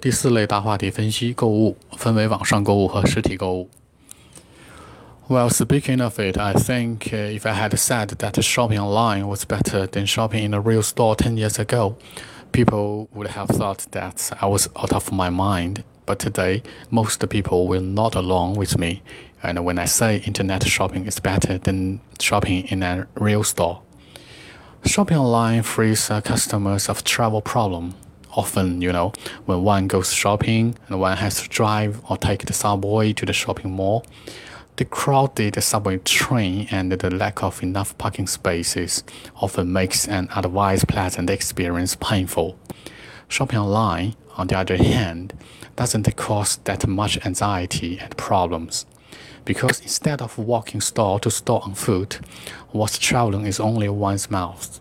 第四类大话题分析：购物分为网上购物和实体购物。Well, speaking of it, I think uh, if I had said that shopping online was better than shopping in a real store 10 years ago, people would have thought that I was out of my mind. But today, most people will nod along with me. And when I say internet shopping is better than shopping in a real store, shopping online frees uh, customers of travel problem often, you know, when one goes shopping and one has to drive or take the subway to the shopping mall, the crowded subway train and the lack of enough parking spaces often makes an otherwise pleasant experience painful. Shopping online, on the other hand, doesn't cause that much anxiety and problems. Because instead of walking store to store on foot, what's traveling is only one's mouth.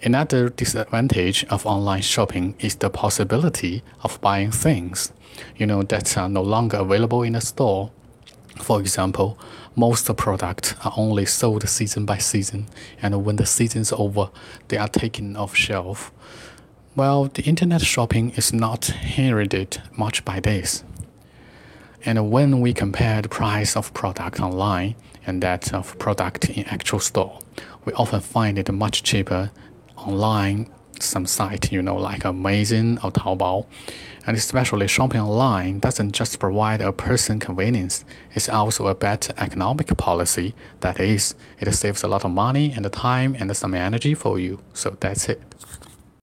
Another disadvantage of online shopping is the possibility of buying things, you know, that are no longer available in a store. For example, most products are only sold season by season, and when the season's over, they are taken off shelf. Well, the internet shopping is not hindered much by this. And when we compare the price of product online and that of product in actual store, we often find it much cheaper online some site, you know, like Amazon or Taobao. And especially shopping online doesn't just provide a person convenience, it's also a better economic policy. That is, it saves a lot of money and time and some energy for you. So that's it.